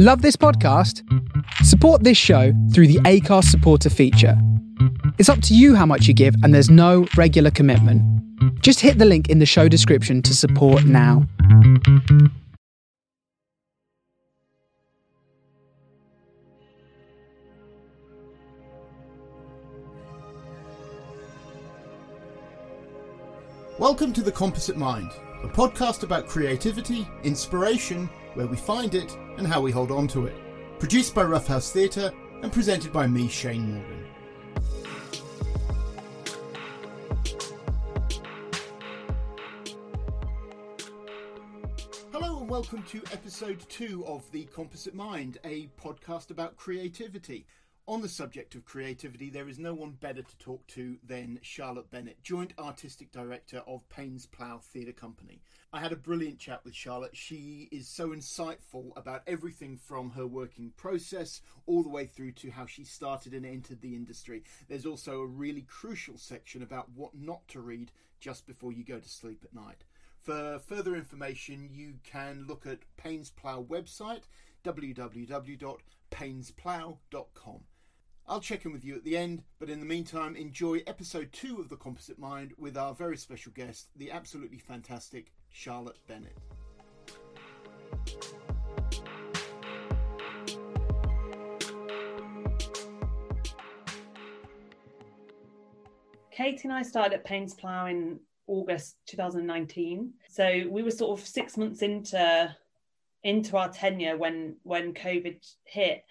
Love this podcast? Support this show through the Acast supporter feature. It's up to you how much you give, and there's no regular commitment. Just hit the link in the show description to support now. Welcome to The Composite Mind, a podcast about creativity, inspiration, where we find it, and how we hold on to it. Produced by Rough House Theatre and presented by me, Shane Morgan. Hello and welcome to episode two of The Composite Mind, a podcast about creativity. On the subject of creativity, there is no one better to talk to than Charlotte Bennett, Joint Artistic Director of Paines Plough Theatre Company. I had a brilliant chat with Charlotte. She is so insightful about everything from her working process all the way through to how she started and entered the industry. There's also a really crucial section about what not to read just before you go to sleep at night. For further information, you can look at Paines Plough website www.painesplough.com. I'll check in with you at the end, but in the meantime, enjoy episode two of The Composite Mind with our very special guest, the absolutely fantastic Charlotte Bennett. Katie and I started at Paines Plough in August 2019. So we were sort of six months into into our tenure when when COVID hit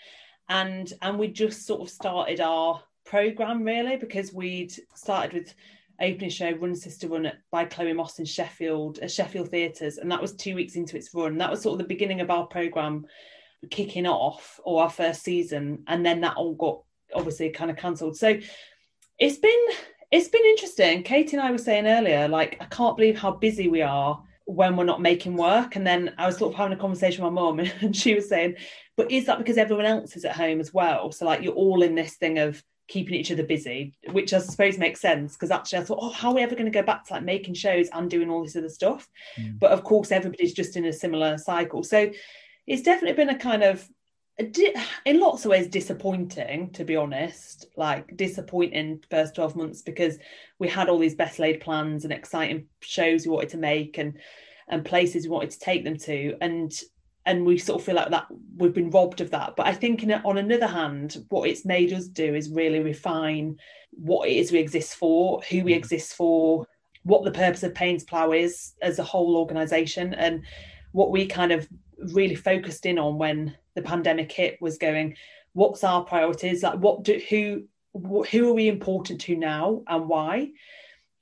and and we just sort of started our program really because we'd started with opening show run sister run by chloe moss in sheffield at sheffield theatres and that was two weeks into its run that was sort of the beginning of our program kicking off or our first season and then that all got obviously kind of cancelled so it's been it's been interesting katie and i were saying earlier like i can't believe how busy we are when we're not making work. And then I was sort of having a conversation with my mum, and she was saying, "But is that because everyone else is at home as well? So like you're all in this thing of keeping each other busy, which I suppose makes sense because actually I thought, oh, how are we ever going to go back to like making shows and doing all this other stuff? Mm. But of course, everybody's just in a similar cycle. So it's definitely been a kind of in lots of ways disappointing to be honest like disappointing first 12 months because we had all these best laid plans and exciting shows we wanted to make and and places we wanted to take them to and and we sort of feel like that we've been robbed of that. But i think in, on another hand what it's made us do is really refine what it is we exist for who we mm. exist for what the purpose of Paines Plough is as a whole organization and what we kind of really focused in on when the pandemic hit was going what's our priorities? Like what do who who are we important to now and why?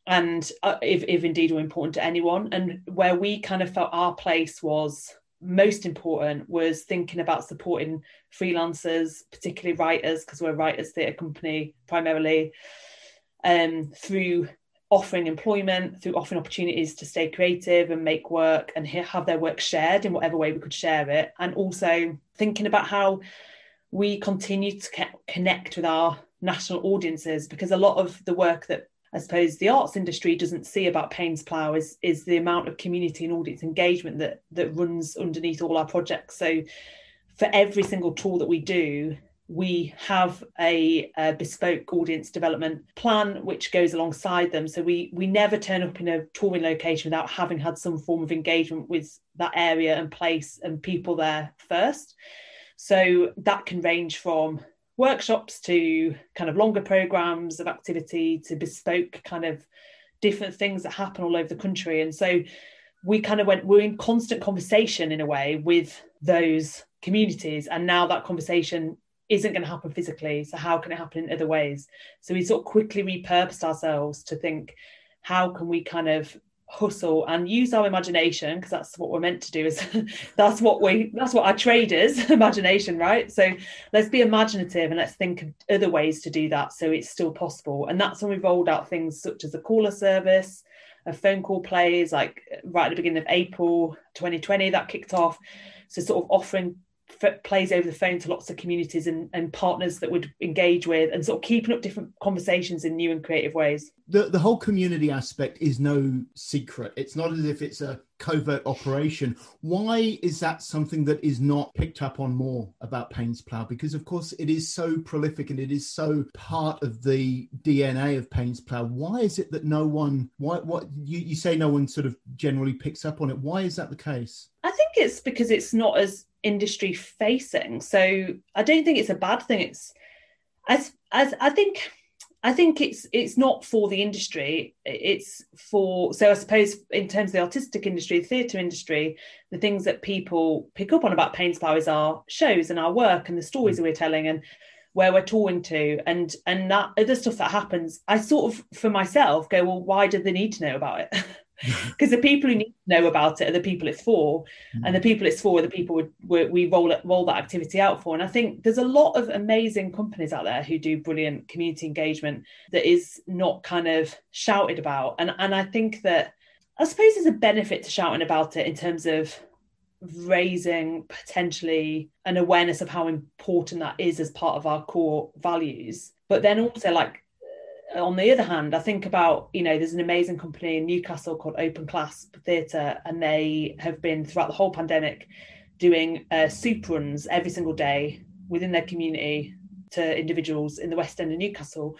And uh, if, if indeed we're important to anyone. And where we kind of felt our place was most important was thinking about supporting freelancers particularly writers because we're a writers theatre company primarily um, through offering employment, through offering opportunities to stay creative and make work and have their work shared in whatever way we could share it. And also thinking about how we continue to connect with our national audiences because a lot of the work that I suppose the arts industry doesn't see about Paines Plough is is the amount of community and audience engagement that that runs underneath all our projects. So for every single tour that we do, we have a, a, bespoke audience development plan which goes alongside them so we we never turn up in a touring location without having had some form of engagement with that area and place and people there first so that can range from workshops to kind of longer programs of activity to bespoke kind of different things that happen all over the country and so we kind of went we're in constant conversation in a way with those communities and now that conversation isn't going to happen physically. So how can it happen in other ways? So we sort of quickly repurposed ourselves to think, how can we kind of hustle and use our imagination because that's what we're meant to do is that's what we that's what our trade is imagination right? So let's be imaginative and let's think of other ways to do that so it's still possible. And that's when we rolled out things such as a caller service a phone call plays like right at the beginning of april 2020 that kicked off. So sort of offering plays over the phone to lots of communities and, and partners that would engage with and sort of keeping up different conversations in new and creative ways. The, the whole community aspect is no secret. It's not as if it's a covert operation. Why is that something that is not picked up on more about Paines Plough? Because of course it is so prolific and it is so part of the DNA of Paines Plough. Why is it that no one? Why? What you, you say? No one sort of generally picks up on it. Why is that the case? I think it's because it's not as industry facing. So I don't think it's a bad thing. It's as as I think I think it's it's not for the industry. It's for so I suppose in terms of the artistic industry, the theatre industry, the things that people pick up on about Paines is our shows and our work and the stories mm. that we're telling and where we're touring to and and that other stuff that happens. I sort of for myself go, well, why do they need to know about it? because the people who need to know about it are the people it's for. Mm. and the people it's for are the people we, we roll it, roll that activity out for. And i think there's a lot of amazing companies out there who do brilliant community engagement that is not kind of shouted about. And and i think that i suppose there's a benefit to shouting about it in terms of raising potentially an awareness of how important that is as part of our core values. But then also like on the other hand, I think about, you know, there's an amazing company in Newcastle called Open Clasp Theatre, and they have been throughout the whole pandemic doing uh, soup runs every single day within their community to individuals in the West End of Newcastle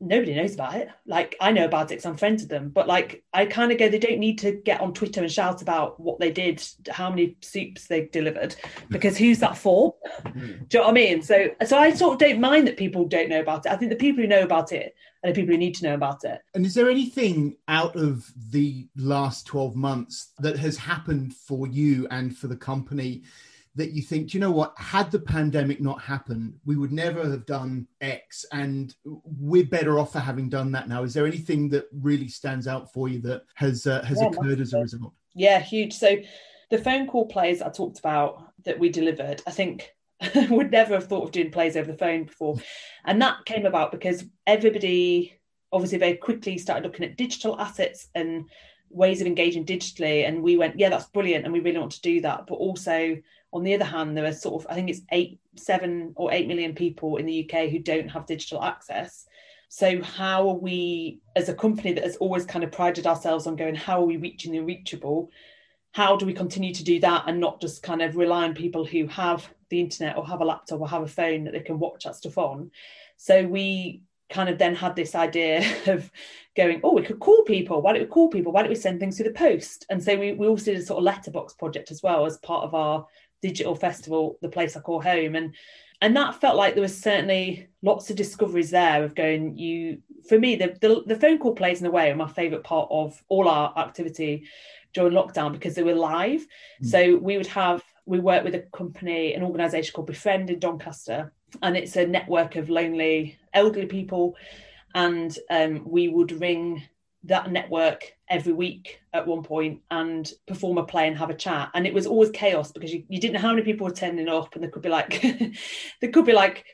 nobody knows about it. Like I know about it because I'm friends with them, but like I kind of go, they don't need to get on Twitter and shout about what they did, how many soups they delivered, because who's that for? Mm-hmm. Do you know what I mean? So, so I sort of don't mind that people don't know about it. I think the people who know about it are the people who need to know about it. And is there anything out of the last 12 months that has happened for you and for the company? that you think, you know what, had the pandemic not happened, we would never have done X, and we're better off for having done that now. Is there anything that really stands out for you that has uh, has yeah, occurred as a result? Yeah, huge. So the phone call plays I talked about that we delivered, I think would never have thought of doing plays over the phone before, and that came about because everybody obviously very quickly started looking at digital assets and ways of engaging digitally and we went yeah that's brilliant and we really want to do that but also on the other hand, there are sort of, I think it's eight, seven or eight million people in the UK who don't have digital access. So, how are we, as a company that has always kind of prided ourselves on going, how are we reaching the reachable? How do we continue to do that and not just kind of rely on people who have the internet or have a laptop or have a phone that they can watch that stuff on? So, we kind of then had this idea of going, oh, we could call people. Why don't we call people? Why don't we send things through the post? And so we, we also did a sort of letterbox project as well as part of our digital festival, the place I call home, and and that felt like there was certainly lots of discoveries there of going. You, for me, the the, the phone call plays in a way are my favourite part of all our activity during lockdown because they were live. Mm. So we would have we work with a company, an organisation called Befriend in Doncaster, and it's a network of lonely elderly people, and um, we would ring that network every week at one point and perform a play and have a chat. And it was always chaos because you, you didn't know how many people were turning up and there could be like there could be like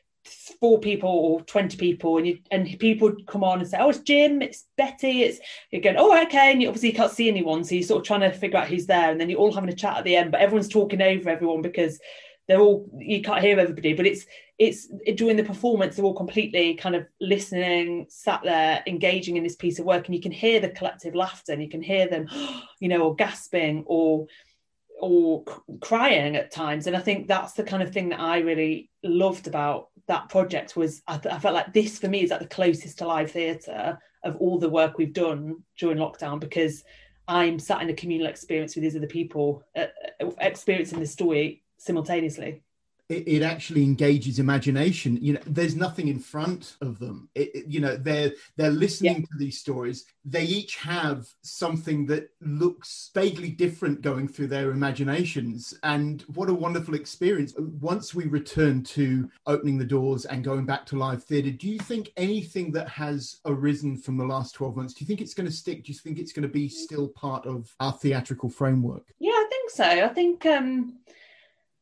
four people or 20 people and you and people would come on and say oh it's jim it's betty it's you're going oh okay and you obviously can't see anyone so you're sort of trying to figure out who's there and then you're all having a chat at the end but everyone's talking over everyone because they're all you can't hear everybody but it's it's during the performance they're all completely kind of listening sat there engaging in this piece of work and you can hear the collective laughter and you can hear them you know or gasping or or crying at times and i think that's the kind of thing that i really loved about that project was I, I felt like this for me is like the closest to live theatre of all the work we've done during lockdown because i'm sat in a communal experience with these other people uh, uh experiencing the story simultaneously it, it, actually engages imagination. You know there's nothing in front of them. It, it, you know they're they're listening yeah. to these stories. They each have something that looks vaguely different going through their imaginations. And what a wonderful experience. Once we return to opening the doors and going back to live theatre do you think anything that has arisen from the last 12 months do you think it's going to stick? Do you think it's going to be still part of our theatrical framework? Yeah i think so. I think um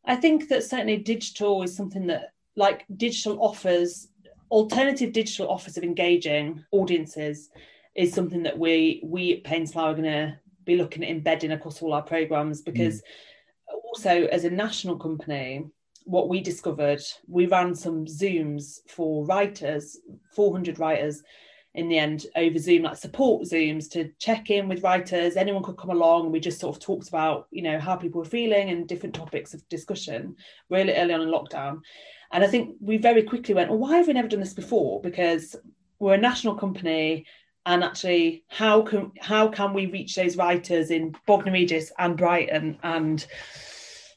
I think that certainly digital is something that, like digital offers, alternative digital offers of engaging audiences is something that we we at Paines Plough are going to be looking at embedding across all our programs because mm. also as a national company what we discovered we ran some zooms for writers 400 writers in the end over Zoom, like support Zooms to check in with writers. Anyone could come along, and we just sort of talked about, you know, how people were feeling and different topics of discussion really early on in lockdown. And I think we very quickly went, well, why have we never done this before? Because we're a national company, and actually, how can how can we reach those writers in Bognor Regis and Brighton and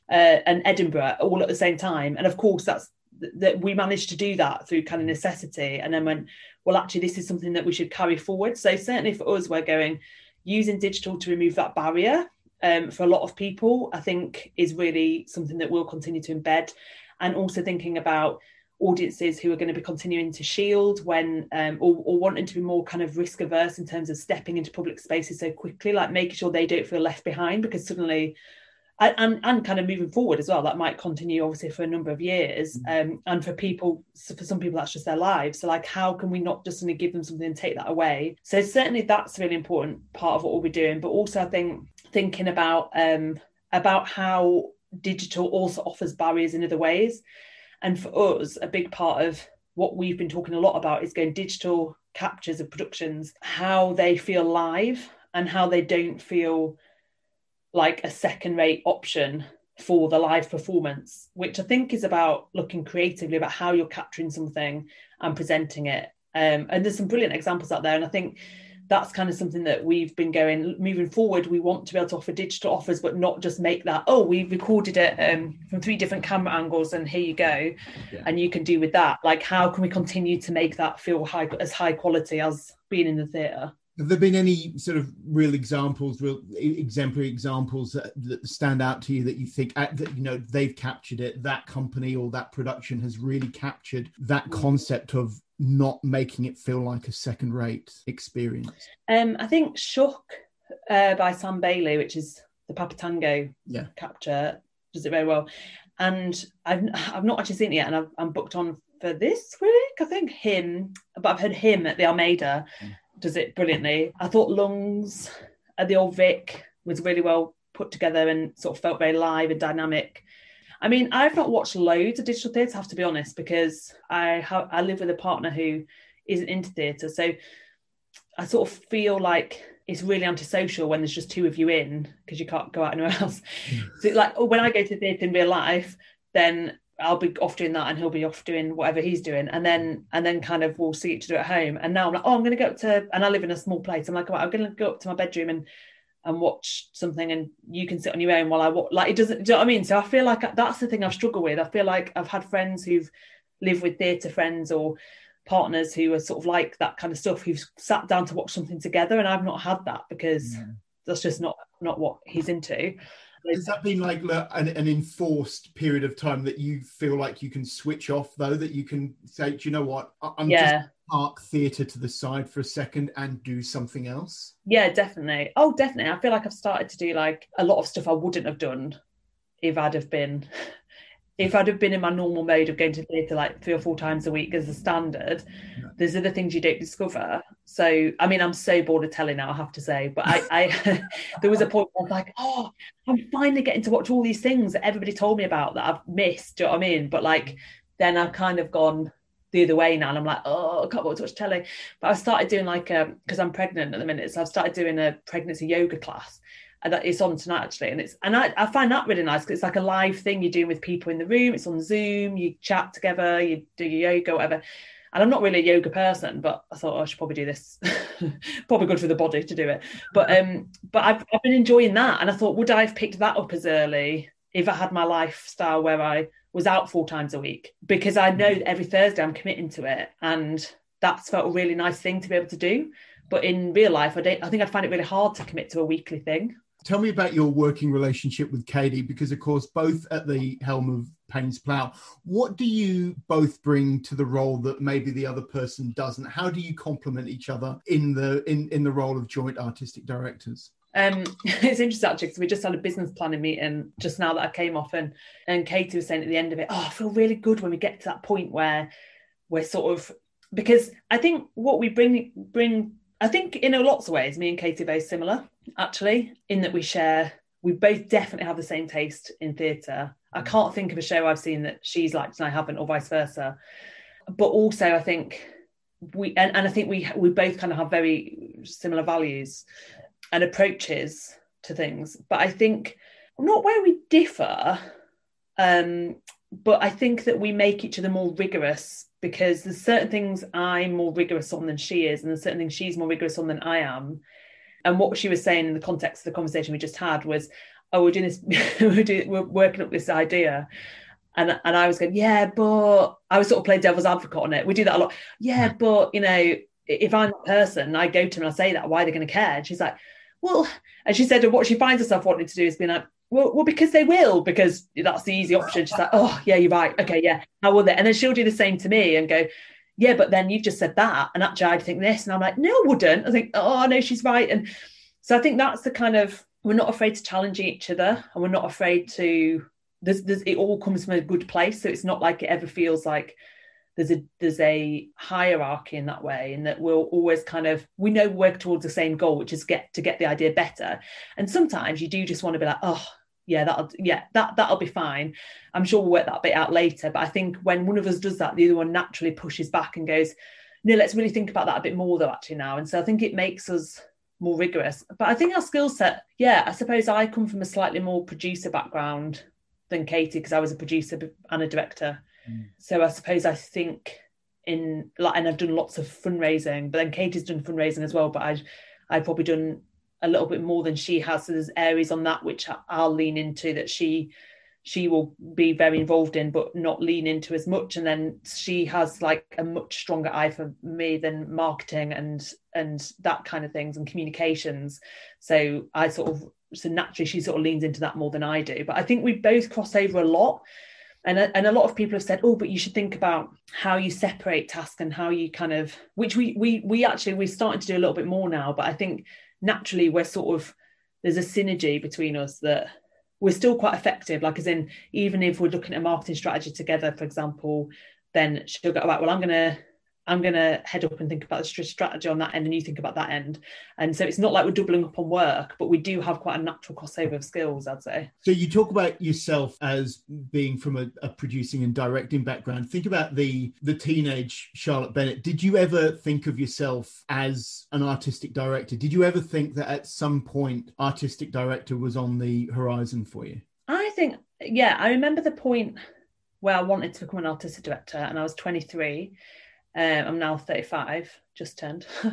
uh, and Edinburgh all at the same time? And of course, that's that we managed to do that through kind of necessity and then went well actually this is something that we should carry forward. So certainly for us we're going using digital to remove that barrier um, for a lot of people i think is really something that we'll continue to embed. And also thinking about audiences who are going to be continuing to shield when um, or, or, wanting to be more kind of risk averse in terms of stepping into public spaces so quickly like making sure they don't feel left behind because suddenly and and kind of moving forward as well. That might continue obviously for a number of years mm. um, and for people so for some people that's just their lives. So like how can we not just going to give them something and take that away? So certainly that's a really important part of what we'll be doing but also i think thinking about um about how digital also offers barriers in other ways. And for us a big part of what we've been talking a lot about is going digital captures of productions how they feel live and how they don't feel like a second rate option for the live performance, which I think is about looking creatively about how you're capturing something and presenting it. Um, and there's some brilliant examples out there. And I think that's kind of something that we've been going moving forward. We want to be able to offer digital offers, but not just make that, oh, we recorded it um, from three different camera angles and here you go. Yeah. And you can do with that. Like, how can we continue to make that feel high as high quality as being in the theatre? Have there been any sort of real examples, real exemplary examples that, that stand out to you that you think uh, that you know they've captured it? That company or that production has really captured that concept of not making it feel like a second-rate experience. Um, I think "Shook" uh, by Sam Bailey, which is the Papatango yeah. capture, does it very well. And I've I've not actually seen it yet, and i am booked on for this week. I think him, but I've heard him at the Almeida. Mm does it brilliantly. I thought Lungs at the Old Vic was really well put together and sort of felt very live and dynamic. I mean, I've not watched loads of digital theatre, I have to be honest, because I ha- I live with a partner who isn't into theatre, so I sort of feel like it's really antisocial when there's just two of you in because you can't go out anywhere else. Hmm. so like when I go to theatre in real life, then I'll be off doing that and he'll be off doing whatever he's doing. And then and then kind of we'll see each other at home. And now I'm like, oh, I'm gonna go up to and I live in a small place. I'm like, I'm gonna go up to my bedroom and and watch something and you can sit on your own while I watch like it doesn't do you know what I mean? So I feel like that's the thing I've struggled with. I feel like I've had friends who've lived with theatre friends or partners who are sort of like that kind of stuff who've sat down to watch something together and I've not had that because yeah. that's just not not what he's into has that been like an, an, enforced period of time that you feel like you can switch off though that you can say do you know what? I'm yeah. just park theatre to the side for a second and do something else yeah definitely. Oh definitely. I feel like i've started to do like a lot of stuff i wouldn't have done if i'd have been if I'd have been in my normal mode of going to theatre like three or four times a week as a standard, yeah. there's other things you don't discover. So, I mean, I'm so bored of telling now, I have to say. But I, I there was a point where I was like, oh, I'm finally getting to watch all these things that everybody told me about that I've missed. Do you know what I mean? But like, then I've kind of gone the other way now, and I'm like, oh, I can't watch watch telly. But I started doing like, a because um, I'm pregnant at the minute, so I've started doing a pregnancy yoga class and it's on tonight actually and it's and I, I find that really nice because it's like a live thing you're doing with people in the room it's on zoom you chat together you do your yoga whatever and I'm not really a yoga person, but I thought oh, I should probably do this. probably good for the body to do it. But um, but I've, I've been enjoying that, and I thought, would I have picked that up as early if I had my lifestyle where I was out four times a week? Because I know that every Thursday I'm committing to it, and that's felt a really nice thing to be able to do. But in real life, I don't. I think I'd find it really hard to commit to a weekly thing. Tell me about your working relationship with Katie, because of course, both at the helm of Paines Plough, what do you both bring to the role that maybe the other person doesn't? How do you complement each other in the in, in the role of joint artistic directors? Um, it's interesting actually because we just had a business planning meeting just now that I came off, and and Katie was saying at the end of it, "Oh, I feel really good when we get to that point where we're sort of because I think what we bring bring I think in a lots of ways, me and Katie are very similar, actually, in that we share, we both definitely have the same taste in theatre. I mm. can't think of a show I've seen that she's liked and I haven't, or vice versa. But also, I think we and, and I think we we both kind of have very similar values and approaches to things. But I think not where we differ, um, but I think that we make each other more rigorous because there's certain things I'm more rigorous on than she is, and there's certain things she's more rigorous on than I am. And what she was saying in the context of the conversation we just had was, "Oh, we're doing this. we're, doing, we're working up this idea." And, and I was going, yeah, but I was sort of playing devil's advocate on it. We do that a lot. Yeah, hmm. but you know, if I'm a person, I go to them and I say that, why are they going to care? And she's like, well, and she said what she finds herself wanting to do is being like, well, well, because they will, because that's the easy option. She's like, oh, yeah, you're right. Okay, yeah, how will they? And then she'll do the same to me and go, yeah, but then you've just said that. And actually, I'd think this. And I'm like, no, I wouldn't. I think, oh, no, she's right. And so I think that's the kind of, we're not afraid to challenge each other and we're not afraid to, there's, there's, it all comes from a good place. So it's not like it ever feels like, there's a there's a hierarchy in that way and that we'll always kind of we know we work towards the same goal which is get to get the idea better and sometimes you do just want to be like oh yeah that'll yeah that that'll be fine i'm sure we'll work that bit out later but i think when one of us does that the other one naturally pushes back and goes no let's really think about that a bit more though actually now and so i think it makes us more rigorous but i think our skill set yeah i suppose i come from a slightly more producer background than katie because i was a producer and a director Mm. So I suppose I think in like, and I've done lots of fundraising, but then Katie's done fundraising as well. But I, I've probably done a little bit more than she has. So there's areas on that which I'll lean into that she she will be very involved in but not lean into as much. And then she has like a much stronger eye for me than marketing and and that kind of things and communications. So i sort of so naturally she sort of leans into that more than i do. But i think we both cross over a lot. And a, and a lot of people have said oh but you should think about how you separate task and how you kind of which we we we actually we're starting to do a little bit more now. But i think naturally we're sort of there's a synergy between us that we're still quite effective. Like as in even if we're looking at marketing strategy together for example then she'll go right well i'm to I'm going to head up and think about the strategy on that end, and you think about that end. And so it's not like we're doubling up on work, but we do have quite a natural crossover of skills, I'd say. So you talk about yourself as being from a, a producing and directing background. Think about the the teenage Charlotte Bennett. Did you ever think of yourself as an artistic director? Did you ever think that at some point artistic director was on the horizon for you? I think, yeah, I remember the point where I wanted to become an artistic director, and I was 23 um, I'm now 35, just turned,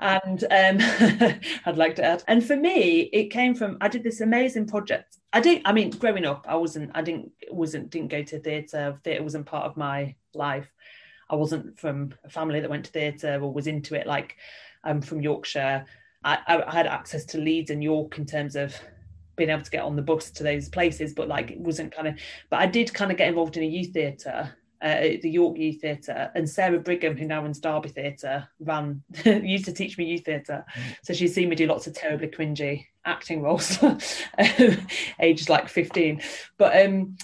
and um, I'd like to add. And for me, it came from I did this amazing project. I didn't. I mean, growing up, I wasn't. I didn't. wasn't. Didn't go to theatre. Theatre wasn't part of my life. I wasn't from a family that went to theatre or was into it. Like I'm from Yorkshire. I, I had access to Leeds and York in terms of being able to get on the bus to those places, but like it wasn't kind of. But I did kind of get involved in a youth theatre uh, at the York Youth Theatre, and Sarah Brigham, who now runs Derby Theatre, ran used to teach me youth theatre. So she's seen me do lots of terribly cringy acting roles, aged like fifteen. But um,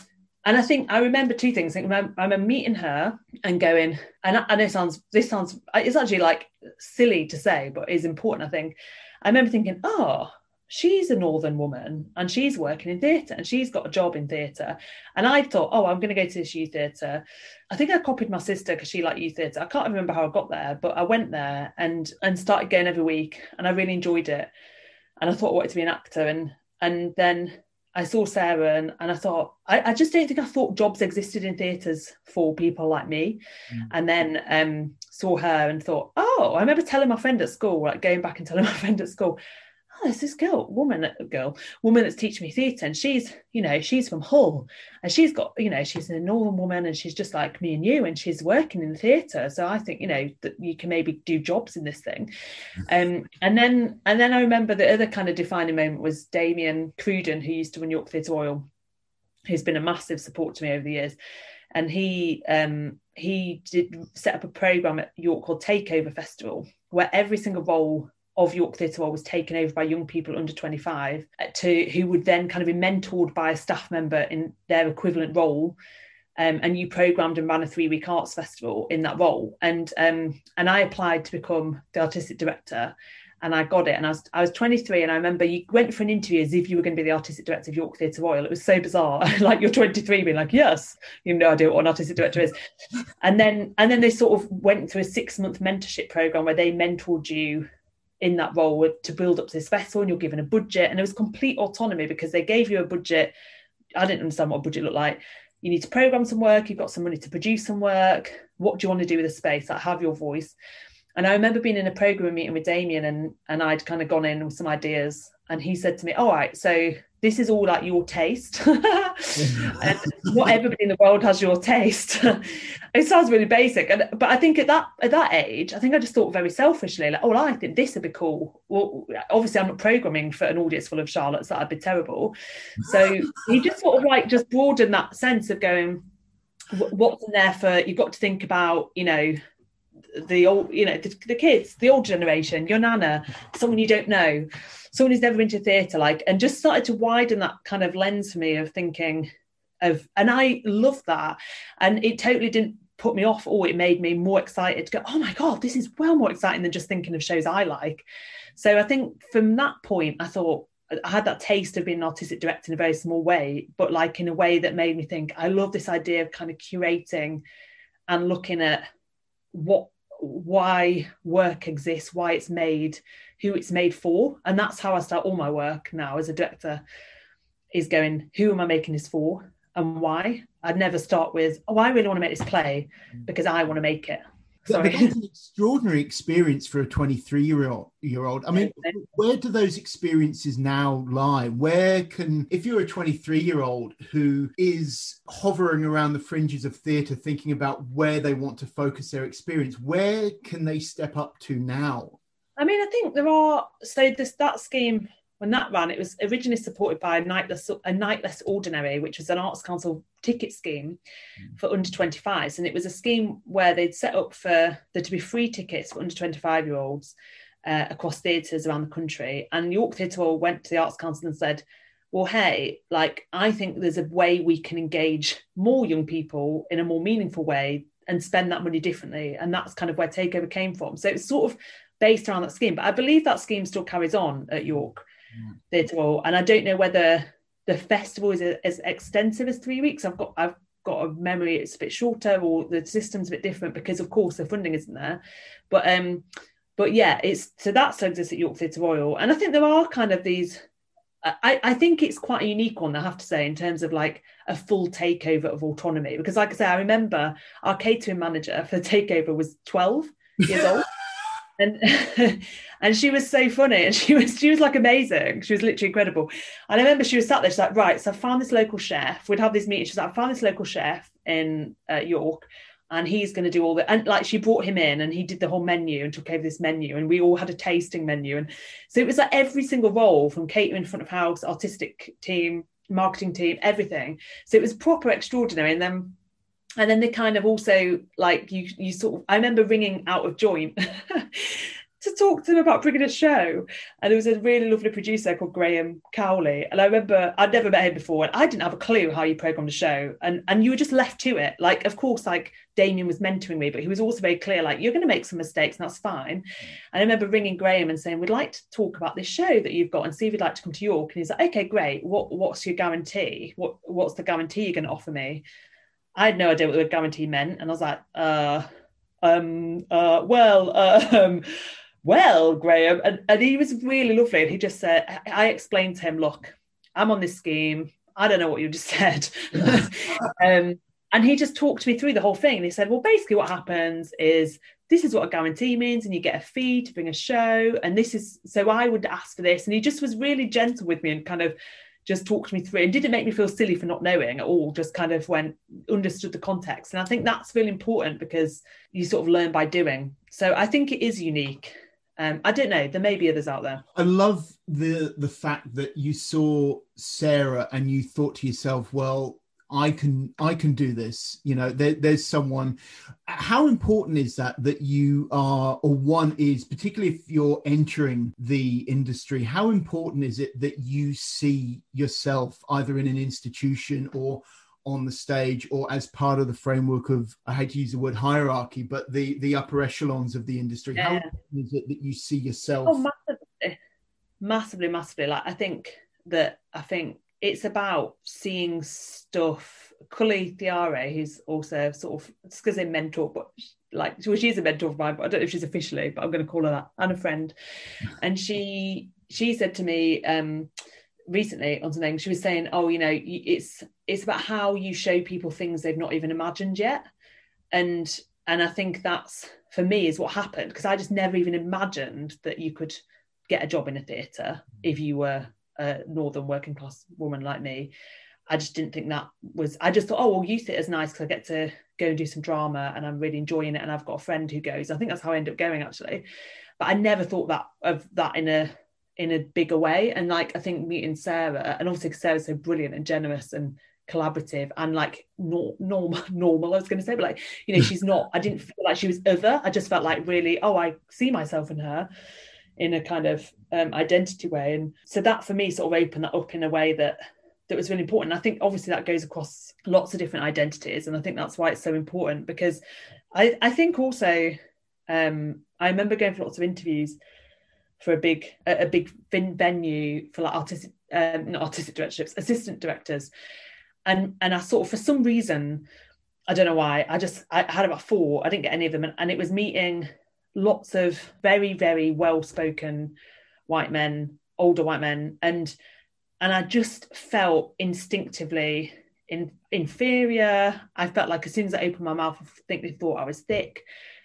and I think I remember two things. I, I remember meeting her and going, and I, know sounds this sounds it's actually like silly to say, but is important. I think I remember thinking, oh, she's a northern woman and she's working in theatre and she's got a job in theatre and i thought oh i'm going to go to this youth theatre i think i copied my sister because she liked youth theatre i can't remember how i got there but i went there and and started going every week and i really enjoyed it and i thought i wanted to be an actor and and then I saw Sarah and, and I thought, I, I just don't think I thought jobs existed in theatres for people like me. Mm. And then um, saw her and thought, oh, I remember telling my friend at school, like going back and telling my friend at school, oh, there's this girl, woman, a girl, woman that's teaching me theatre, and she's, you know, she's from Hull, and she's got, you know, she's a northern woman, and she's just like me and you, and she's working in the theatre. So I think, you know, that you can maybe do jobs in this thing. Um, and then, and then I remember the other kind of defining moment was Damian Cruden, who used to run York Theatre Royal, who's been a massive support to me over the years and he um, he did set up a program at York called Takeover Festival, where every single role of York Theatre was taken over by young people under 25 uh, to who would then kind of be mentored by a staff member in their equivalent role. Um, and you programmed and ran a three week arts festival in that role. And um, and I applied to become the artistic director. and I got it. And I was I was 23, and I remember you went for an interview as if you were going to be the artistic director of York Theatre Royal. It was so bizarre, like you're 23, being like, yes, you have no idea what an artistic director is. And then and then they sort of went through a six month mentorship program where they mentored you in that role to build up this festival, and you're given a budget, and it was complete autonomy because they gave you a budget. I didn't understand what a budget looked like. You need to program some work. You've got some money to produce some work. What do you want to do with the space? Like have your voice and I remember being in a program meeting with Damian and and I'd kind of gone in with some ideas and he said to me, All right, so this is all like your taste. Mm-hmm. and not everybody in the world has your taste. it sounds really basic. And but I think at that at that age, I think I just thought very selfishly, like, oh I think this would be cool. Well, obviously I'm not programming for an audience full of Charlottes, that'd be terrible. So you just sort of like just broaden that sense of going, what's in there for you've got to think about, you know, the old, you know, the, the, kids, the old generation, your nana, someone you don't know, someone who's never been to theatre, like, and just started to widen that kind of lens for me of thinking of, and I love that. And it totally didn't put me off or it made me more excited to go, oh my God, this is well more exciting than just thinking of shows I like. So I think from that point, I thought, I had that taste of being an artistic director in a very small way, but like in a way that made me think, I love this idea of kind of curating and looking at what why work exists, why it's made, who it's made for. And that's how I start all my work now as a director is going, who am I making this for and why? I'd never start with, oh, I really want to make this play mm. because I want to make it. Sorry. That's an extraordinary experience for a 23 year old. Year old. I mean, where do those experiences now lie? Where can, if you're a 23 year old who is hovering around the fringes of theatre, thinking about where they want to focus their experience, where can they step up to now? I mean, I think there are. So this that scheme when that ran, it was originally supported by a nightless a night less ordinary, which was an Arts Council ticket scheme mm. for under 25s. And it was a scheme where they'd set up for there to be free tickets for under 25 year olds uh, across theatres around the country. And York Theatre Hall went to the Arts Council and said, well, hey, like, I think there's a way we can engage more young people in a more meaningful way and spend that money differently. And that's kind of where Takeover came from. So it's sort of based around that scheme. But I believe that scheme still carries on at York theatre hall. And I don't know whether the festival is as extensive as three weeks. I've got I've got a memory it's a bit shorter or the system's a bit different because of course the funding isn't there. But um but yeah, it's so that exists at York Theatre Royal. And I think there are kind of these I, I think it's quite a unique one, I have to say, in terms of like a full takeover of autonomy. Because, like I say, I remember our catering manager for the takeover was 12 years old and and she was so funny and she was she was like amazing. She was literally incredible. And i remember she was sat there she's like right so i found this local chef. We'd have this meeting. She's like i found this local chef in uh, york and he's going to do all the and like she brought him in and he did the whole menu and took over this menu and we all had a tasting menu. And so it was like every single role from catering front of house artistic team marketing team everything. So it was proper extraordinary. And then and then they kind of also like you you sort of I remember ringing out of joint to talk to them about bringing a show. And there was a really lovely producer called Graham Cowley. And I remember I'd never met him before and I didn't have a clue how you programmed a show. And and you were just left to it. Like of course like Damian was mentoring me but he was also very clear like you're going to make some mistakes and that's fine. And I remember ringing Graham and saying we'd like to talk about this show that you've got and see if you'd like to come to York. And he's like okay great. What what's your guarantee? What what's the guarantee you're going to offer me I had no idea what the word guarantee meant, and I was like, uh, um, uh, well, uh, um, well, Graham, and, and he was really lovely, and he just said, I explained to him, look, I'm on this scheme. I don't know what you just said. um, and he just talked me through the whole thing. And he said, well, basically, what happens is this is what a guarantee means, and you get a fee to bring a show. And this is so I would ask for this. And he just was really gentle with me and kind of just talked me through and didn't make me feel silly for not knowing. At all just kind of went understood the context. And i think that's really important because you sort of learn by doing. So i think it is unique. Um, I don't know. There may be others out there. I love the the fact that you saw Sarah and you thought to yourself, "Well, I can I can do this. You know, there, there's someone. How important is that that you are, or one is, particularly if you're entering the industry? How important is it that you see yourself either in an institution or on the stage or as part of the framework of I hate to use the word hierarchy, but the the upper echelons of the industry. Yeah. How is it that you see oh, yourself? Oh, massive massively, massively. Like I think that I think it's about seeing stuff. Kully Thiarai, who's also sort of because they mentor, but like well, she's a mentor of mine, but I don't know if she's officially, but I'm going to call her that, and a friend. And she she said to me um, recently on something, she was saying, "Oh, you know, it's it's about how you show people things they've not even imagined yet," and and I think that's for me is what happened because I just never even imagined that you could get a job in a theatre if you were a northern working class woman like me. I just didn't think that was. I just thought, oh well, youth theatre is nice because I get to go and do some drama, and I'm really enjoying it. And I've got a friend who goes. I think that's how I ended up going actually. But I never thought that of that in a in a bigger way. And like I think meeting Sarah, and obviously Sarah's so brilliant and generous and collaborative and like nor- normal normal I was going to say but like you know she's not I didn't feel like she was other I just felt like really oh I see myself in her in a kind of um, identity way. And so that for me sort of opened that up in a way that that was really important. I think obviously that goes across lots of different identities, and I think that's why it's so important because I, I think also um, I remember going for lots of interviews for a big a, a big venue for like artistic um, not artistic directorships, assistant directors, and and I sort of for some reason I don't know why I just I had about four I didn't get any of them. And, and it was meeting lots of very very well spoken white men older white men and and I just felt instinctively in, inferior. I felt like as soon as I opened my mouth, I think they thought I was thick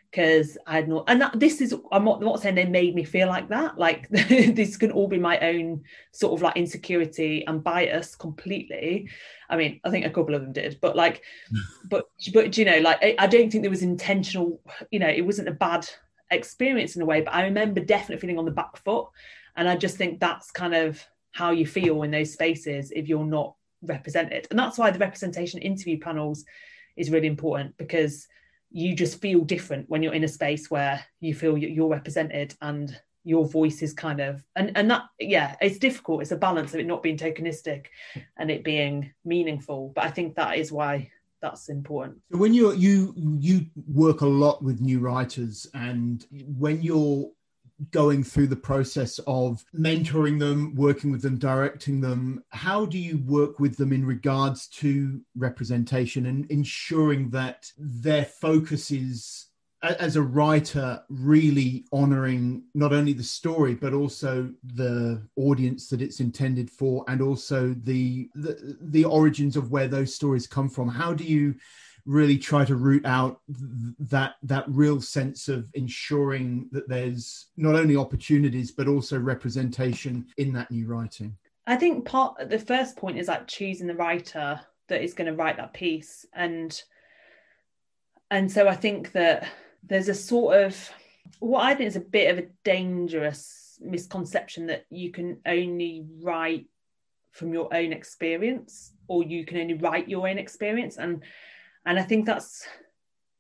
because I had not. And that, this is I'm not, I'm not saying they made me feel like that. Like this can all be my own sort of like insecurity and bias completely. I mean, I think a couple of them did, but like, but but you know, like I, I don't think there was intentional. You know, it wasn't a bad experience in a way, but I remember definitely feeling on the back foot, and I just think that's kind of how you feel in those spaces if you're not represented. And that's why the representation interview panels is really important because you just feel different when you're in a space where you feel you're represented and your voice is kind of and and that yeah it's difficult. It's a balance of it not being tokenistic and it being meaningful. But i think that is why that's important so when you're you you work a lot with new writers and when you're going through the process of mentoring them, working with them, directing them? How do you work with them in regards to representation and ensuring that their focus is as a writer really honoring not only the story but also the audience that it's intended for and also the the, the origins of where those stories come from. How do you really try to root out that that real sense of ensuring that there's not only opportunities but also representation in that new writing? I think part the first point is like choosing the writer that is going to write that piece and and so i think that there's a sort of what i think is a bit of a dangerous misconception that you can only write from your own experience or you can only write your own experience and and I think that's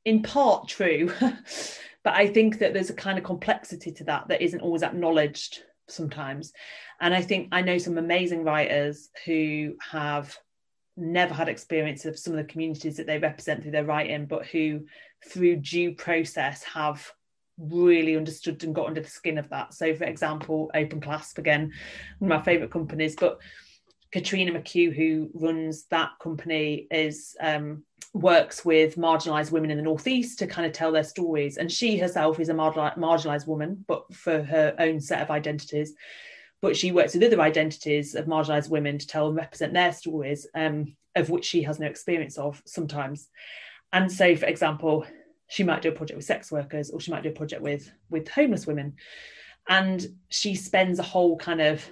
in part true. but I think that there's a kind of complexity to that that isn't always acknowledged sometimes. And I think I know some amazing writers who have never had experience of some of the communities that they represent through their writing, but who, through due process, have really understood and got under the skin of that. So, for example, Open Clasp, again, one of my favourite companies, but Catrina McHugh, who runs that company, is um, works with marginalized women in the northeast to kind of tell their stories. And she herself is a marginalized woman but for her own set of identities. But she works with other identities of marginalized women to tell and represent their stories um, of which she has no experience of sometimes and so for example she might do a project with sex workers or she might do a project with with homeless women. And she spends a whole kind of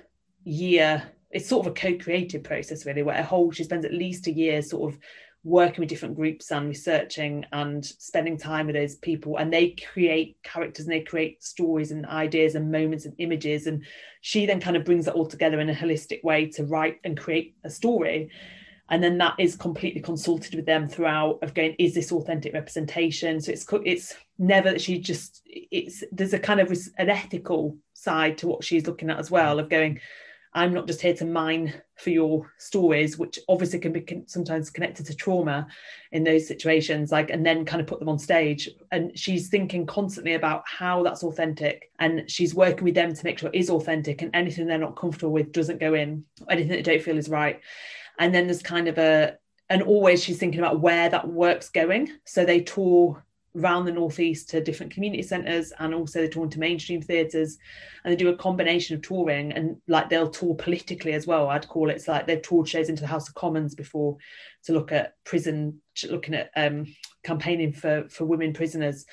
year it's sort of a co-creative process really where a whole she spends at least a year sort of working with different groups and researching and spending time with those people. And they create characters and they create stories and ideas and moments and images. And she then kind of brings it all together in a holistic way to write and create a story and then that is completely consulted with them throughout of going is this authentic representation so it's it's never that she just it's there's a kind of an ethical side to what she's looking at as well of going I'm not just here to mine for your stories, which obviously can be sometimes connected to trauma in those situations, like, and then kind of put them on stage. And she's thinking constantly about how that's authentic. And she's working with them to make sure it is authentic and anything they're not comfortable with doesn't go in, anything they don't feel is right. And then there's kind of a, and always she's thinking about where that work's going. So they tour around the northeast to different community centres and also they tour to mainstream theatres and they do a combination of touring and like they'll tour politically as well i'd call it it's like they've toured shows into the house of commons before to look at prison looking at um, campaigning for for women prisoners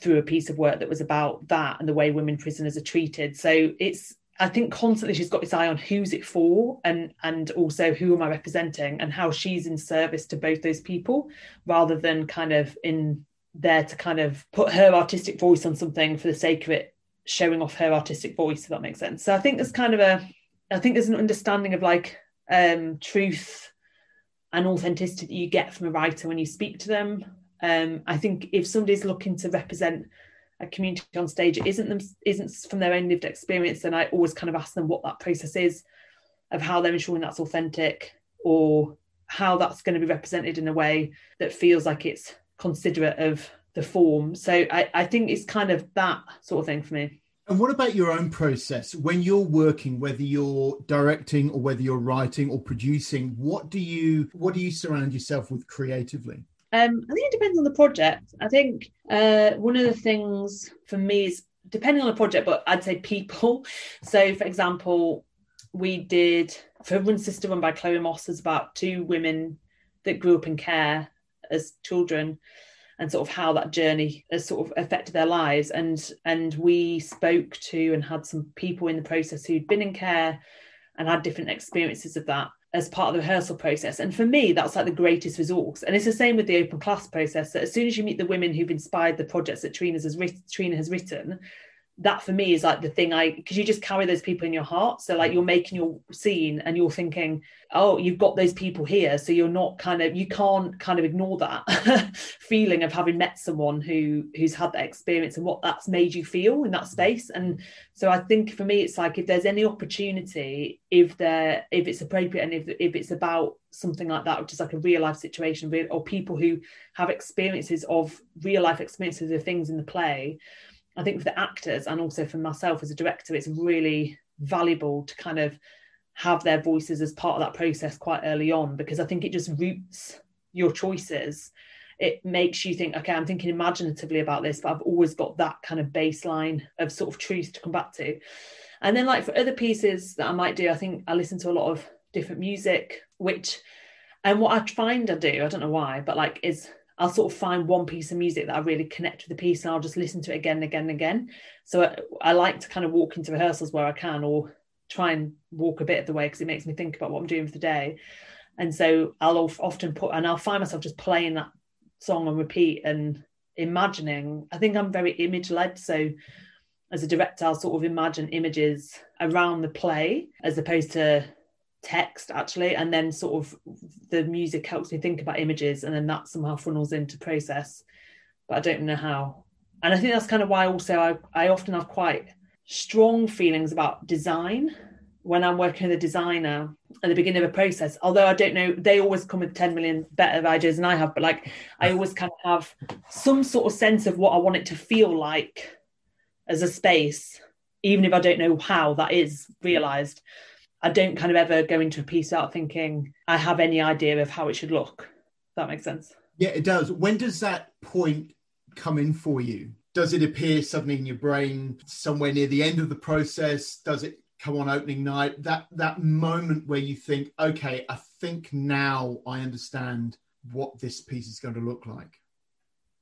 through a piece of work that was about that and the way women prisoners are treated so it's I think constantly she's got this eye on who's it for and and also who am I representing and how she's in service to both those people rather than kind of in there to kind of put her artistic voice on something for the sake of it showing off her artistic voice if that makes sense. So i think there's kind of a i think there's an understanding of like um truth and authenticity that you get from a writer when you speak to them. Um i think if somebody's looking to represent a community on stage isn't them isn't from their own lived experience then i always kind of ask them what that process is of how they're ensuring that's authentic or how that's going to be represented in a way that feels like it's considerate of the form. So I, I think it's kind of that sort of thing for me. And what about your own process when you're working, whether you're directing or whether you're writing or producing? What do you what do you surround yourself with creatively? Um, I think it depends on the project. I think uh, one of the things for me is depending on the project, but I'd say people. So, for example, we did for Run Sister Run by Chloe Moss is about two women that grew up in care as children and sort of how that journey has sort of affected their lives and and we spoke to and had some people in the process who'd been in care and had different experiences of that as part of the rehearsal process. And for me that's like the greatest resource. And it's the same with the Open Clasp process. That as soon as you meet the women who've inspired the projects that Trina's has Trina has written that for me is like the thing I because you just carry those people in your heart. So like you're making your scene and you're thinking, oh, you've got those people here. So you're not kind of you can't kind of ignore that feeling of having met someone who who's had that experience and what that's made you feel in that space. And so I think for me it's like if there's any opportunity, if there if it's appropriate and if if it's about something like that, which is like a real life situation, or people who have experiences of real life experiences of things in the play I think for the actors and also for myself as a director, it's really valuable to kind of have their voices as part of that process quite early on because I think it just roots your choices. It makes you think, okay, I'm thinking imaginatively about this, but I've always got that kind of baseline of sort of truth to come back to. And then, like for other pieces that I might do, I think I listen to a lot of different music, which, and what I find I do, I don't know why, but like is I'll sort of find one piece of music that I really connect with the piece and I'll just listen to it again and again and again. So I, I like to kind of walk into rehearsals where I can or try and walk a bit of the way because it makes me think about what I'm doing for the day. And so I'll often put, and I'll find myself just playing that song on repeat and imagining. I think I'm very image led. So as a director, I'll sort of imagine images around the play as opposed to text actually and then sort of the music helps me think about images and then that somehow funnels into process but i don't know how. And i think that's kind of why also i, I often have quite strong feelings about design. When i'm working with a designer at the beginning of a process although i don't know they always come with 10 million better ideas than i have but like i always kind of have some sort of sense of what i want it to feel like as a space even if i don't know how that is realized I don't kind of ever go into a piece out thinking I have any idea of how it should look. that makes sense. Yeah, it does. When does that point come in for you? Does it appear suddenly in your brain somewhere near the end of the process? Does it come on opening night? That that moment where you think, okay, I think now I understand what this piece is going to look like.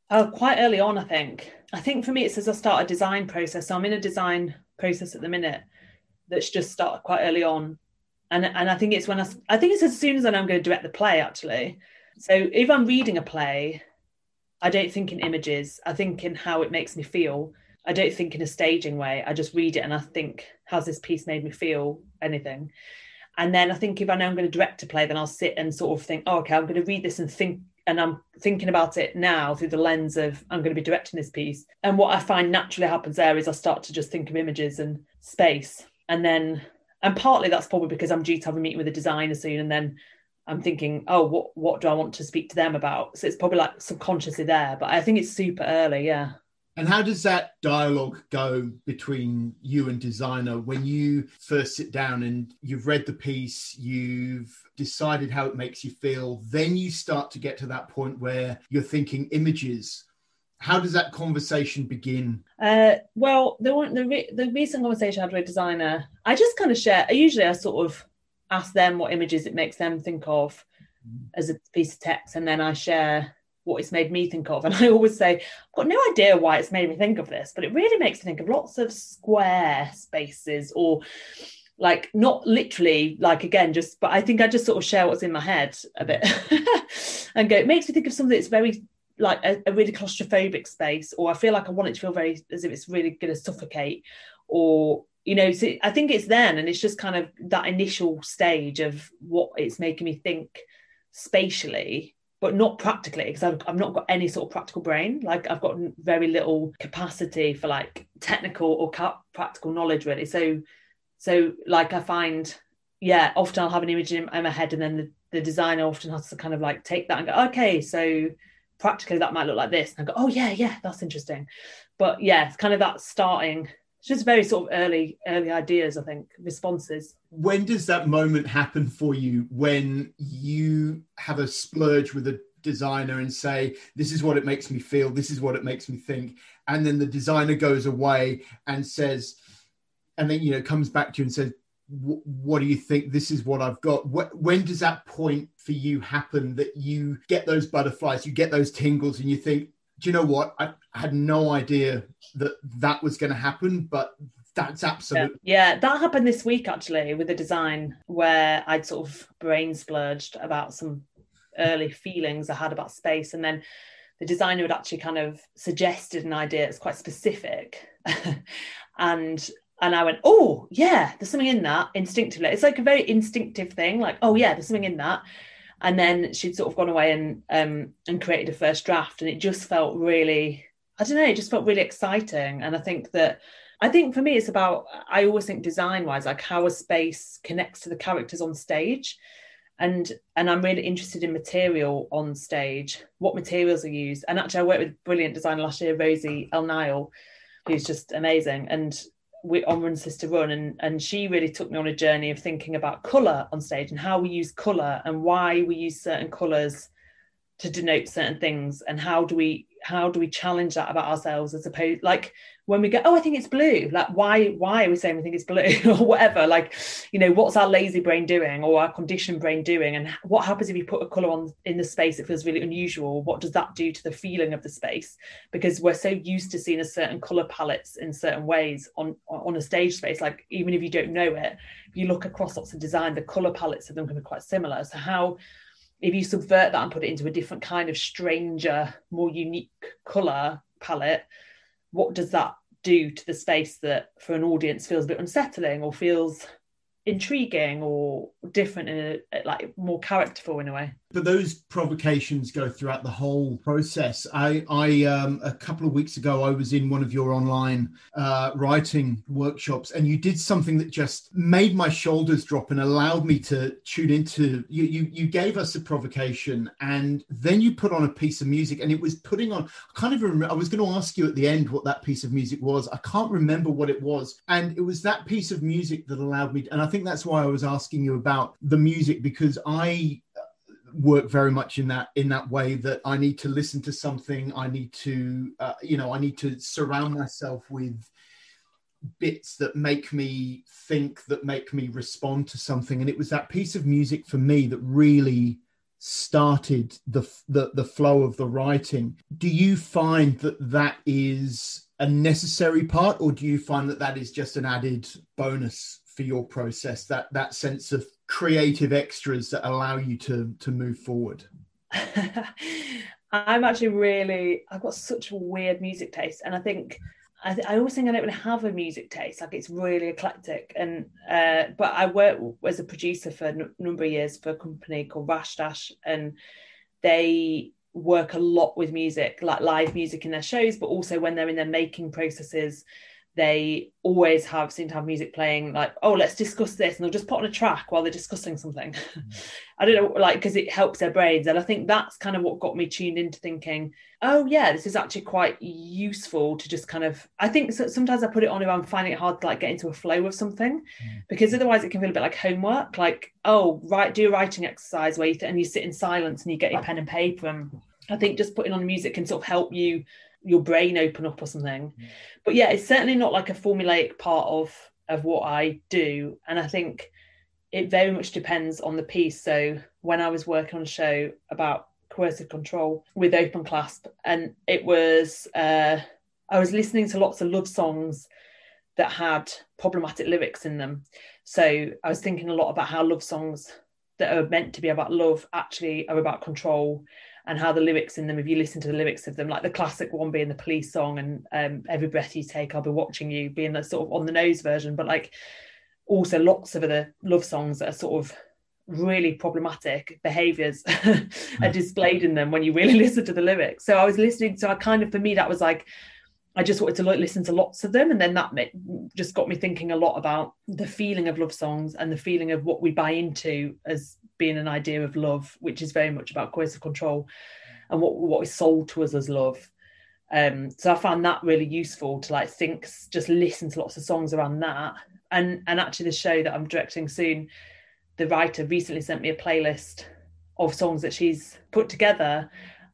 Oh, quite early on, I think. I think for me, it's as I start a design process. So I'm in a design process at the minute, that's just started quite early on. And and I think it's when I I think it's as soon as I know I'm going to direct the play actually. So if I'm reading a play, I don't think in images. I think in how it makes me feel. I don't think in a staging way. I just read it and I think, how's this piece made me feel? Anything. And then I think if I know I'm going to direct a play, then I'll sit and sort of think, oh, okay, I'm going to read this and think, and I'm thinking about it now through the lens of I'm going to be directing this piece. And what I find naturally happens there is I start to just think of images and space and then and partly that's probably because I'm due to have a meeting with a designer soon, and then I'm thinking, oh, what what do I want to speak to them about? So it's probably like subconsciously there, but I think it's super early, yeah. And how does that dialogue go between you and designer when you first sit down and you've read the piece, you've decided how it makes you feel, then you start to get to that point where you're thinking images. How does that conversation begin? Uh, well, the one, the, re- the recent conversation I had with a designer, I just kind of share. Usually, I sort of ask them what images it makes them think of mm. as a piece of text, and then I share what it's made me think of. And I always say, I've got no idea why it's made me think of this, but it really makes me think of lots of square spaces or like not literally like again just but i think i just sort of share what's in my head a bit and go it makes me think of something that's very like a, a, really claustrophobic space or i feel like i want it to feel very as if it's really going to suffocate or you know so i think it's then and it's just kind of that initial stage of what it's making me think spatially but not practically because I've, I've not got any sort of practical brain. Like i've got very little capacity for like technical or ca- practical knowledge really. So so like i find yeah often i'll have an image in, my head and then the, the designer often has to kind of like take that and go okay so practically that might look like this. And I go oh yeah yeah that's interesting. But yeah it's kind of that starting it's just very sort of early early ideas i think responses. When does that moment happen for you when you have a splurge with a designer and say this is what it makes me feel this is what it makes me think and then the designer goes away and says and then you know comes back to you and says what do you think this is what i've got when does that point for you happen that you get those butterflies you get those tingles and you think do you know what i had no idea that that was going to happen but that's absolutely yeah. yeah. that happened this week actually with a design where i'd sort of brain splurged about some early feelings i had about space and then the designer had actually kind of suggested an idea that's quite specific and and I went, oh yeah, there's something in that instinctively. It's like a very instinctive thing, like oh yeah, there's something in that. And then she'd sort of gone away and um and created a first draft, and it just felt really, I don't know, it just felt really exciting. And I think that I think for me, it's about I always think design wise, like how a space connects to the characters on stage. And and I'm really interested in material on stage, what materials are used. And actually, I worked with brilliant designer last year, Rosie Elnile, who's just amazing. And on Run Sister Run, and and she really took me on a journey of thinking about color on stage and how we use color and why we use certain colors to denote certain things and how do we how do we challenge that about ourselves as opposed like when we go oh i think it's blue. Like why why are we saying we think it's blue or whatever? Like you know what's our lazy brain doing or our conditioned brain doing? And what happens if you put a color on in the space it feels really unusual? What does that do to the feeling of the space? Because we're so used to seeing a certain color palettes in certain ways on on a stage space like even if you don't know it if you look across lots of design the color palettes of them can be quite similar. So how if you subvert that and put it into a different kind of stranger, more unique color palette, what does that do to the space that for an audience feels a bit unsettling or feels intriguing or different in a like more characterful in a way but those provocations go throughout the whole process. I i um a couple of weeks ago i was in one of your online uh writing workshops and you did something that just made my shoulders drop and allowed me to tune into you you, you gave us a provocation and then you put on a piece of music and it was putting on i kind of remember i was going to ask you at the end what that piece of music was. I can't remember what it was and it was that piece of music that allowed me and i think that's why i was asking you about the music because i work very much in that in that way that I need to listen to something. I need to uh, you know I need to surround myself with bits that make me think that make me respond to something and it was that piece of music for me that really started the the, the flow of the writing do you find that that is a necessary part or do you find that that is just an added bonus for your process that that sense of creative extras that allow you to to move forward i'm actually really i've got such a weird music taste and i think I, th- I always think I don't really have a music taste. Like it's really eclectic, and uh, but I work as a producer for a n- number of years for a company called RashDash, and they work a lot with music, like live music in their shows, but also when they're in their making processes, they always have seem to have music playing like oh let's discuss this and they'll just put on a track while they're discussing something mm. i don't know like because it helps their brains and i think that's kind of what got me tuned into thinking oh yeah this is actually quite useful to just kind of i think sometimes i put it on if i'm finding it hard to like get into a flow of something mm. because otherwise it can feel a bit like homework like oh right do a writing exercise where you th- and you sit in silence and you get your pen and paper and i think just putting on music can sort of help you your brain open up or something. Yeah. But yeah, it's certainly not like a formulaic part of of what I do, and I think it very much depends on the piece. So when I was working on a show about coercive control with Open Clasp, and it was uh, I was listening to lots of love songs that had problematic lyrics in them. So I was thinking a lot about how love songs that are meant to be about love actually are about control and how the lyrics in them, if you listen to the lyrics of them, like the classic one being the police song and um, every breath you take, I'll be watching you, being the sort of on the nose version, but like also lots of other love songs that are sort of really problematic behaviors are displayed in them when you really listen to the lyrics. So I was listening, so I kind of, for me, that was like, I just wanted to like listen to lots of them, and then that just got me thinking a lot about the feeling of love songs and the feeling of what we buy into as being an idea of love, which is very much about coercive control and what what is sold to us as love. Um, so I found that really useful to like think, just listen to lots of songs around that. And and actually, the show that I'm directing soon, the writer recently sent me a playlist of songs that she's put together,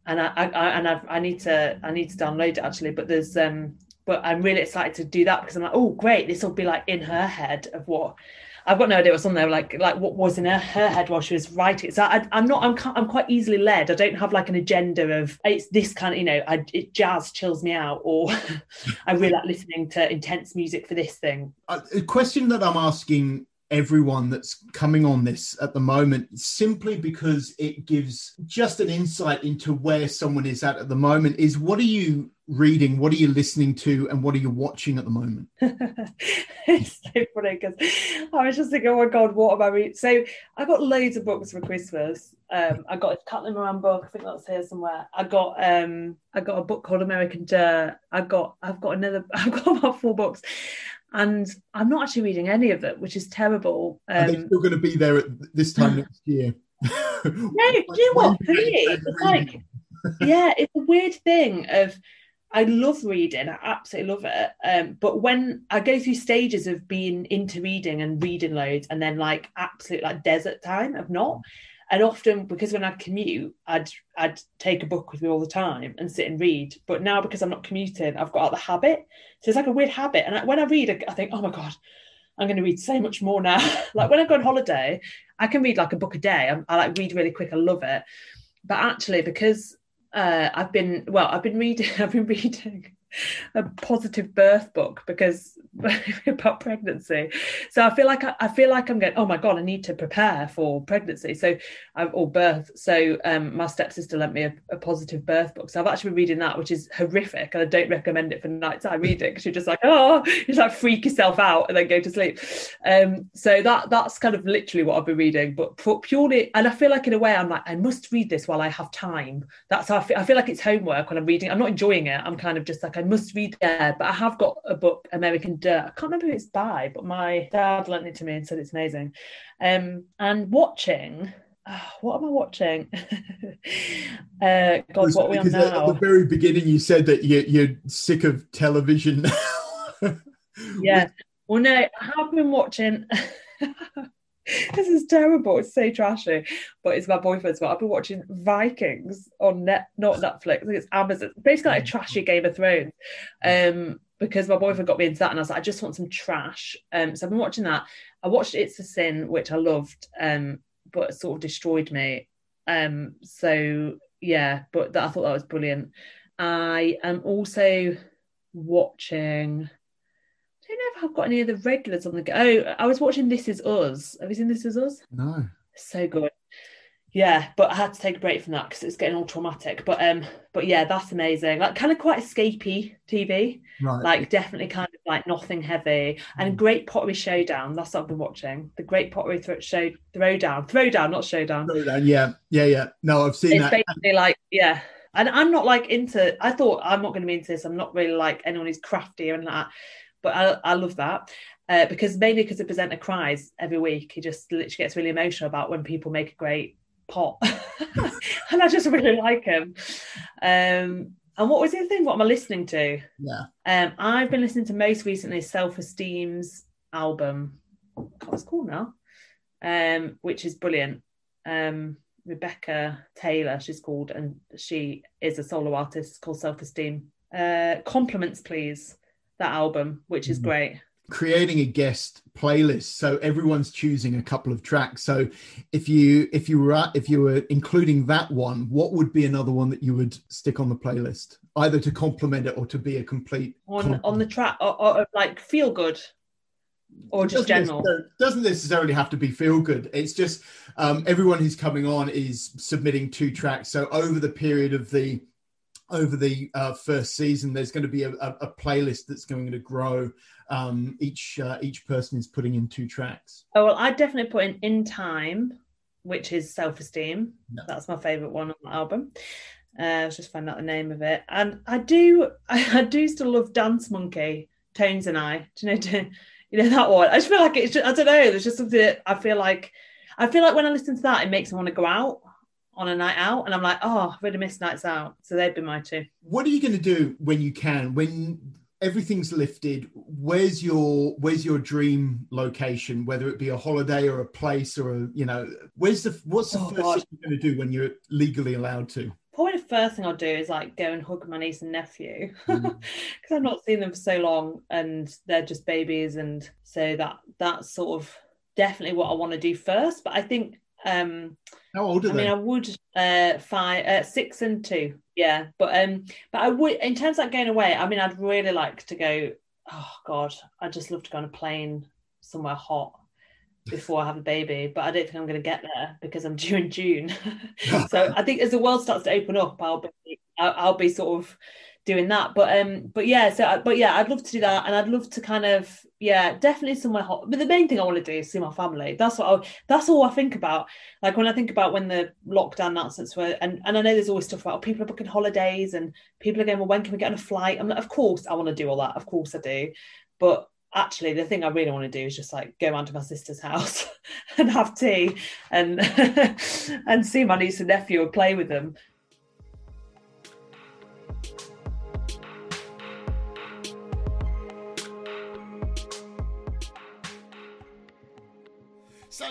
and I, I, and I've, I need to I need to download it actually. But there's um, but I'm really excited to do that because I'm like, oh great, this will be like in her head of what I've got no idea what's on there, like like what was in her, her head while she was writing. So I, am not, I'm I'm quite easily led. I don't have like an agenda of it's this kind of, you know, I, it, jazz chills me out, or I really like listening to intense music for this thing. A question that I'm asking everyone that's coming on this at the moment simply because it gives just an insight into where someone is at at the moment is what are you reading what are you listening to and what are you watching at the moment it's so funny because i was just thinking oh my god what am i reading so i got loads of books for christmas um, I got a Caitlin Moran book. I think that's here somewhere. I got um, I got a book called American Dirt. I got I've got another. I've got about four books, and I'm not actually reading any of it, which is terrible. Um, Are they um, still going to be there at this time next year? no, do you know what? it's like, yeah, it's a weird thing of. I love reading. I absolutely love it. Um, but when I go through stages of being into reading and reading loads, and then like absolute like desert time of not, and often because when I'd commute, I'd I'd take a book with me all the time and sit and read. But now because I'm not commuting, I've got out the habit. So it's like a weird habit. And I, when I read, I think, oh my god, I'm going to read so much more now. like when I go on holiday, I can read like a book a day. I, I like read really quick. I love it. But actually, because uh, I've been well, I've been reading. I've been reading a positive birth book because about pregnancy. So I feel like I, I, feel like I'm going. Oh my god, I need to prepare for pregnancy. So I've or birth. So um, my stepsister lent me a, a, positive birth book. So I've actually been reading that, which is horrific, and I don't recommend it for nighttime reading because you're just like, oh, you like freak yourself out and then go to sleep. Um, so that that's kind of literally what I've been reading, but purely. And I feel like in a way, I'm like, I must read this while I have time. That's how I feel. I feel like it's homework when I'm reading. I'm not enjoying it. I'm kind of just like I must read there. But I have got a book, American Dirt. I can't remember who it's by, but my dad lent it to me and said it's amazing. Um, and watching. Oh, what am I watching? uh, God, what are we on now? At the very beginning, you said that you're, you're sick of television now. yeah. Well, no, I have been watching. this is terrible. It's so trashy, but it's my boyfriend's. But I've been watching Vikings on net, not Netflix. It's Amazon. Basically, like a trashy Game of Thrones. Um, because my boyfriend got me into that, and I was like, I just want some trash. Um, so I've been watching that. I watched It's a Sin, which I loved, um, but sort of destroyed me. Um, so yeah, but that, I thought that was brilliant. I am also watching. I don't know if I've got any of the regulars on the go. Oh, I was watching This Is Us. Have you seen This Is Us? No. So good. Yeah but i had to take a break from that because it's getting all traumatic. But um but yeah that's amazing. Like kind of quite escapey tv right. like definitely kind of like nothing heavy. And mm. great pottery showdown that's what i've been watching. The great pottery show throwdown. Throwdown not showdown. Throwdown yeah. Yeah yeah. No i've seen it's that. basically like yeah. And i'm not like into i thought i'm not going to be into this. I'm not really like anyone who's crafty and that but I, I love that uh, because mainly because the presenter cries every week. He just literally gets really emotional about when people make a great pot, and I just really like him. Um, and what was the other thing? What am I listening to? Yeah, um, I've been listening to most recently Self Esteem's album. What's called now? Um, which is brilliant. Um, Rebecca Taylor, she's called, and she is a solo artist called Self Esteem. Uh, compliments, please. That album, which is mm-hmm. great. Creating a guest playlist, so everyone's choosing a couple of tracks. So, if you if you were if you were including that one, what would be another one that you would stick on the playlist, either to complement it or to be a complete on on the track, or, or like feel good? Or just doesn't general? doesn't necessarily have to be feel good. It's just um, everyone who's coming on is submitting two tracks. So over the period of the over the uh, first season there's going to be a, a, a playlist that's going to grow um, each uh, each person is putting in two tracks oh well i definitely put in in time which is self-esteem no. that's my favorite one on the album uh, I was just finding out the name of it, and I do, I, I do still love Dance Monkey, Tones and I. Do you know? you know that one. I just feel like it's. Just, I don't know. There's just something that I feel like. I feel like when I listen to that, it makes me want to go out on a night out, and I'm like, oh, I've really missed nights out. So they'd be my two. What are you going to do when you can? When everything's lifted, where's your where's your dream location? Whether it be a holiday or a place or a you know, where's the what's the oh, first God. thing you're going to do when you're legally allowed to? probably the first thing I'll do is like go and hug my niece and nephew because mm. I've not seen them for so long and they're just babies and so that that's sort of definitely what I want to do first. But I think um how old are I they? mean I would uh five uh, six and two. Yeah. But um but I would in terms of like going away, I mean I'd really like to go, oh God, I'd just love to go on a plane somewhere hot before I have a baby, but I don't think I'm going to get there because I'm due in June. so I think as the world starts to open up, I'll be I'll, I'll, be sort of doing that. But um, but yeah, so but yeah, I'd love to do that, and I'd love to kind of yeah, definitely somewhere hot. But the main thing I want to do is see my family. That's what I, that's all I think about. Like when I think about when the lockdown announcements were, and and I know there's always stuff about oh, people are booking holidays and people are going, well, when can we get on a flight? I'm like, of course I want to do all that. Of course I do, but actually the thing I really want to do is just like go round to my sister's house and have tea and and see my niece and nephew and play with them.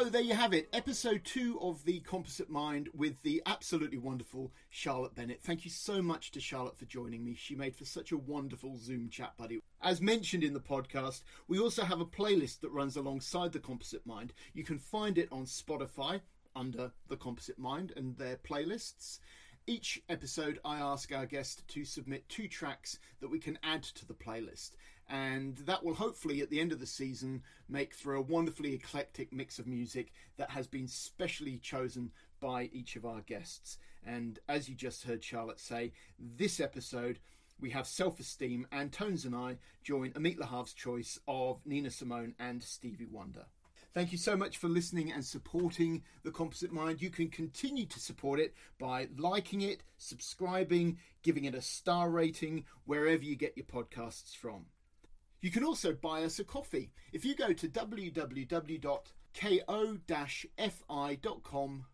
So there you have it, episode two of The Composite Mind with the absolutely wonderful Charlotte Bennett. Thank you so much to Charlotte for joining me. She made for such a wonderful Zoom chat buddy. As mentioned in the podcast, we also have a playlist that runs alongside The Composite Mind. You can find it on Spotify under The Composite Mind and their playlists. Each episode, I ask our guest to submit two tracks that we can add to the playlist and that will hopefully at the end of the season make for a wonderfully eclectic mix of music that has been specially chosen by each of our guests. And as you just heard Charlotte say, this episode we have Self Esteem and Tones and I join Amit Lahav's choice of Nina Simone and Stevie Wonder. Thank you so much for listening and supporting The Composite Mind. You can continue to support it by liking it, subscribing, giving it a star rating wherever you get your podcasts from. You can also buy us a coffee. If you go to www.ko-fi.com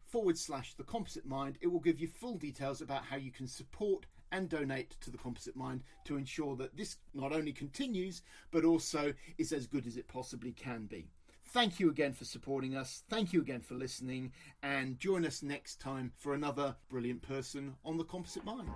forward slash the composite mind, it will give you full details about how you can support and donate to the composite mind to ensure that this not only continues but also is as good as it possibly can be. Thank you again for supporting us. Thank you again for listening. And join us next time for another brilliant person on the composite mind.